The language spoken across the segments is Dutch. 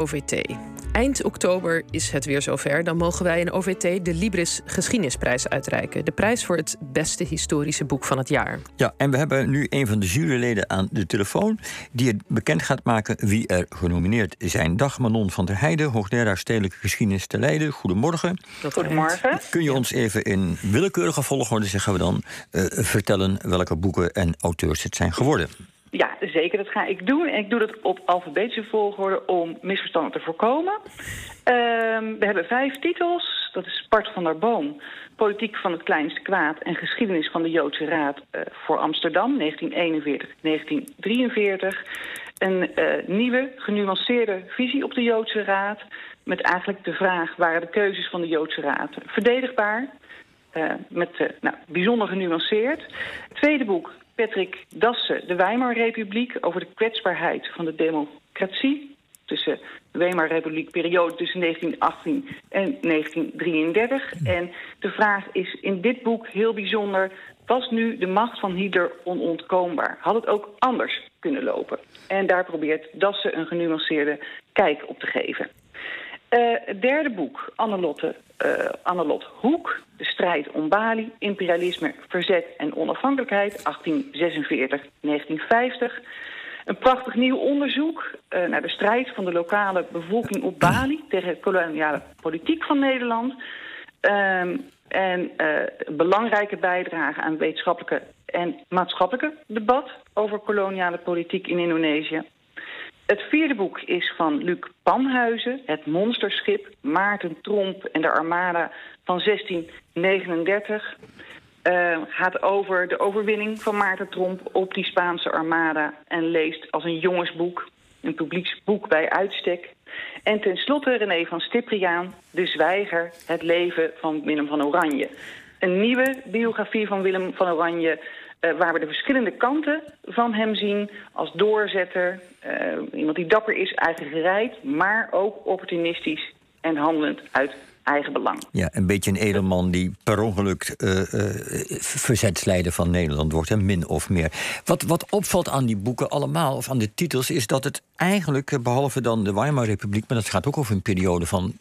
OVT. Eind oktober is het weer zover. Dan mogen wij in OVT de Libris Geschiedenisprijs uitreiken. De prijs voor het beste historische boek van het jaar. Ja, en we hebben nu een van de juryleden aan de telefoon... die het bekend gaat maken wie er genomineerd zijn. Dag Manon van der Heijden, hoogleraar Stedelijke Geschiedenis te Leiden. Goedemorgen. Goedemorgen. Kun je ons even in willekeurige volgorde, zeggen we dan... Uh, vertellen welke boeken en auteurs het zijn geworden? Ja, zeker. Dat ga ik doen. En ik doe dat op alfabetische volgorde om misverstanden te voorkomen. Ehm, we hebben vijf titels. Dat is Bart van der Boom, Politiek van het kleinste kwaad... en Geschiedenis van de Joodse Raad uh, voor Amsterdam, 1941-1943. Een uh, nieuwe, genuanceerde visie op de Joodse Raad... met eigenlijk de vraag, waren de keuzes van de Joodse Raad verdedigbaar... Uh, met, nou, bijzonder genuanceerd. Het tweede boek, Patrick Dassen, de Weimarrepubliek... over de kwetsbaarheid van de democratie... tussen de Weimarrepubliek periode tussen 1918 en 1933. En de vraag is in dit boek heel bijzonder... was nu de macht van Hitler onontkoombaar? Had het ook anders kunnen lopen? En daar probeert Dassen een genuanceerde kijk op te geven. Het derde boek, Annelotte, uh, Annelot Hoek. De strijd om Bali, imperialisme, verzet en onafhankelijkheid, 1846-1950. Een prachtig nieuw onderzoek uh, naar de strijd van de lokale bevolking op Bali... tegen de koloniale politiek van Nederland. Um, en een belangrijke bijdrage aan wetenschappelijke en maatschappelijke debat... over koloniale politiek in Indonesië. Het vierde boek is van Luc Panhuizen, Het Monsterschip, Maarten Tromp en de Armada van 1639. Uh, gaat over de overwinning van Maarten Tromp op die Spaanse armada... en leest als een jongensboek, een publieksboek bij uitstek. En tenslotte René van Stipriaan, De Zwijger, Het leven van Willem van Oranje. Een nieuwe biografie van Willem van Oranje... Uh, waar we de verschillende kanten van hem zien als doorzetter. Uh, iemand die dapper is, eigen gereid, maar ook opportunistisch en handelend uit eigen belang. Ja, een beetje een edelman die per ongeluk uh, verzetsleider van Nederland wordt, hè, min of meer. Wat, wat opvalt aan die boeken allemaal, of aan de titels, is dat het eigenlijk, behalve dan de Weimar-republiek, maar dat gaat ook over een periode van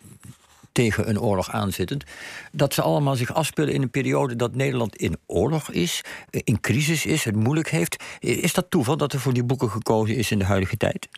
tegen een oorlog aanzittend. Dat ze allemaal zich afspelen in een periode dat Nederland in oorlog is, in crisis is, het moeilijk heeft. Is dat toeval dat er voor die boeken gekozen is in de huidige tijd?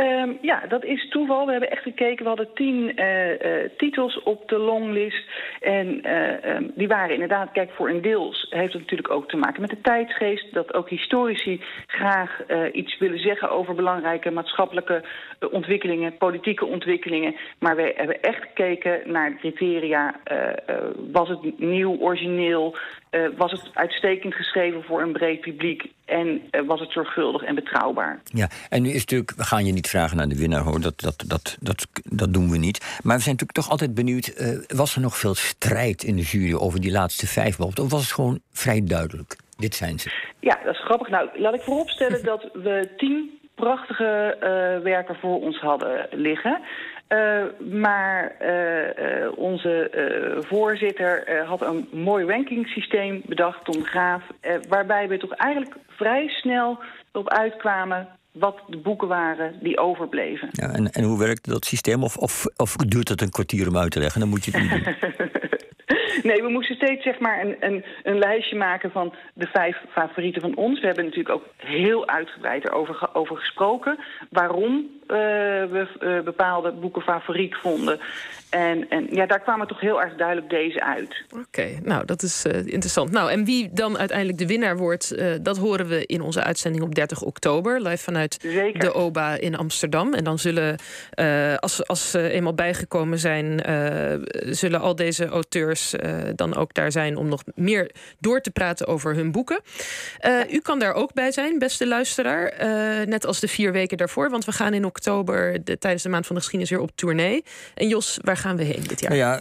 Um, ja, dat is toeval. We hebben echt gekeken. We hadden tien uh, uh, titels op de longlist. En uh, um, die waren inderdaad, kijk, voor een deels heeft het natuurlijk ook te maken met de tijdsgeest. Dat ook historici graag iets willen zeggen over belangrijke maatschappelijke ontwikkelingen, politieke ontwikkelingen. Maar we hebben echt gekeken naar criteria. was het nieuw, origineel? was het uitstekend geschreven voor een breed publiek? En was het zorgvuldig en betrouwbaar? Ja, en nu is natuurlijk, we gaan je niet vragen naar de winnaar hoor, dat, dat, dat, dat, dat doen we niet. Maar we zijn natuurlijk toch altijd benieuwd, uh, was er nog veel strijd in de jury over die laatste vijf bijvoorbeeld? Of was het gewoon vrij duidelijk? Dit zijn ze. Ja, dat is grappig. Nou, laat ik vooropstellen dat we tien prachtige uh, werken voor ons hadden liggen. Uh, maar uh, onze voorzitter had een mooi rankingsysteem bedacht, Tom Graaf... waarbij we toch eigenlijk vrij snel op uitkwamen wat de boeken waren die overbleven. Ja, en, en hoe werkt dat systeem? Of, of, of duurt het een kwartier om uit te leggen? Dan moet je het niet doen. Nee, we moesten steeds zeg maar een, een, een lijstje maken van de vijf favorieten van ons. We hebben natuurlijk ook heel uitgebreid erover over gesproken. Waarom uh, we uh, bepaalde boeken favoriet vonden. En, en ja, daar kwamen toch heel erg duidelijk deze uit. Oké, okay, nou dat is uh, interessant. Nou, en wie dan uiteindelijk de winnaar wordt, dat horen we in onze uitzending op 30 oktober. Live vanuit Zeker. de OBA in Amsterdam. En dan zullen, als, als ze eenmaal bijgekomen zijn, zullen al deze auteurs dan ook daar zijn om nog meer door te praten over hun boeken. u kan daar ook bij zijn, beste luisteraar. net als de vier weken daarvoor, want we gaan in oktober de, tijdens de maand van de geschiedenis weer op tournee. En Jos, waar gaan we heen dit jaar? Nou ja,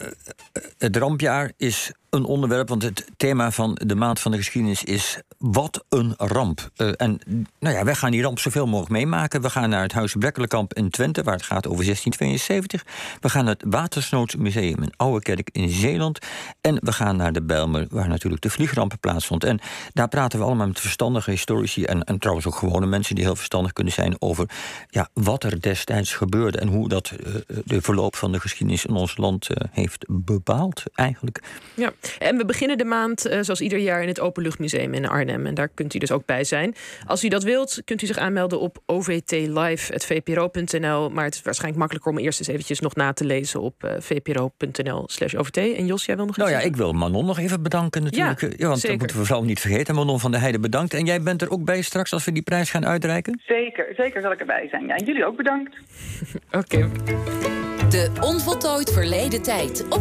het rampjaar is een onderwerp, want het thema van de maand van de geschiedenis is wat een ramp. Uh, en nou ja, wij gaan die ramp zoveel mogelijk meemaken. We gaan naar het Huis Brekkelenkamp in Twente, waar het gaat over 1672. We gaan naar het Watersnoodmuseum in Ouwekerk in Zeeland. En we gaan naar de Bijlmer, waar natuurlijk de vliegramp plaatsvond. En daar praten we allemaal met verstandige historici en, en trouwens ook gewone mensen die heel verstandig kunnen zijn over ja, wat er destijds gebeurde en hoe dat uh, de verloop van de geschiedenis in ons land uh, heeft bepaald eigenlijk. Ja, en we beginnen de maand uh, zoals ieder jaar in het Openluchtmuseum in Arnhem. En daar kunt u dus ook bij zijn. Als u dat wilt, kunt u zich aanmelden op ovtlive.vpro.nl. Maar het is waarschijnlijk makkelijker om eerst eens eventjes nog na te lezen op uh, vpro.nl slash OVT. En Jos, jij wil nog Nou ja, zeggen? ik wil Manon nog even bedanken natuurlijk. Ja, ja want zeker. dat moeten we vooral niet vergeten. Manon van der Heijden, bedankt. En jij bent er ook bij straks als we die prijs gaan uitreiken? Zeker, zeker zal ik erbij zijn. Ja, en jullie ook bedankt. Oké. Okay. De onvoltooid verleden tijd.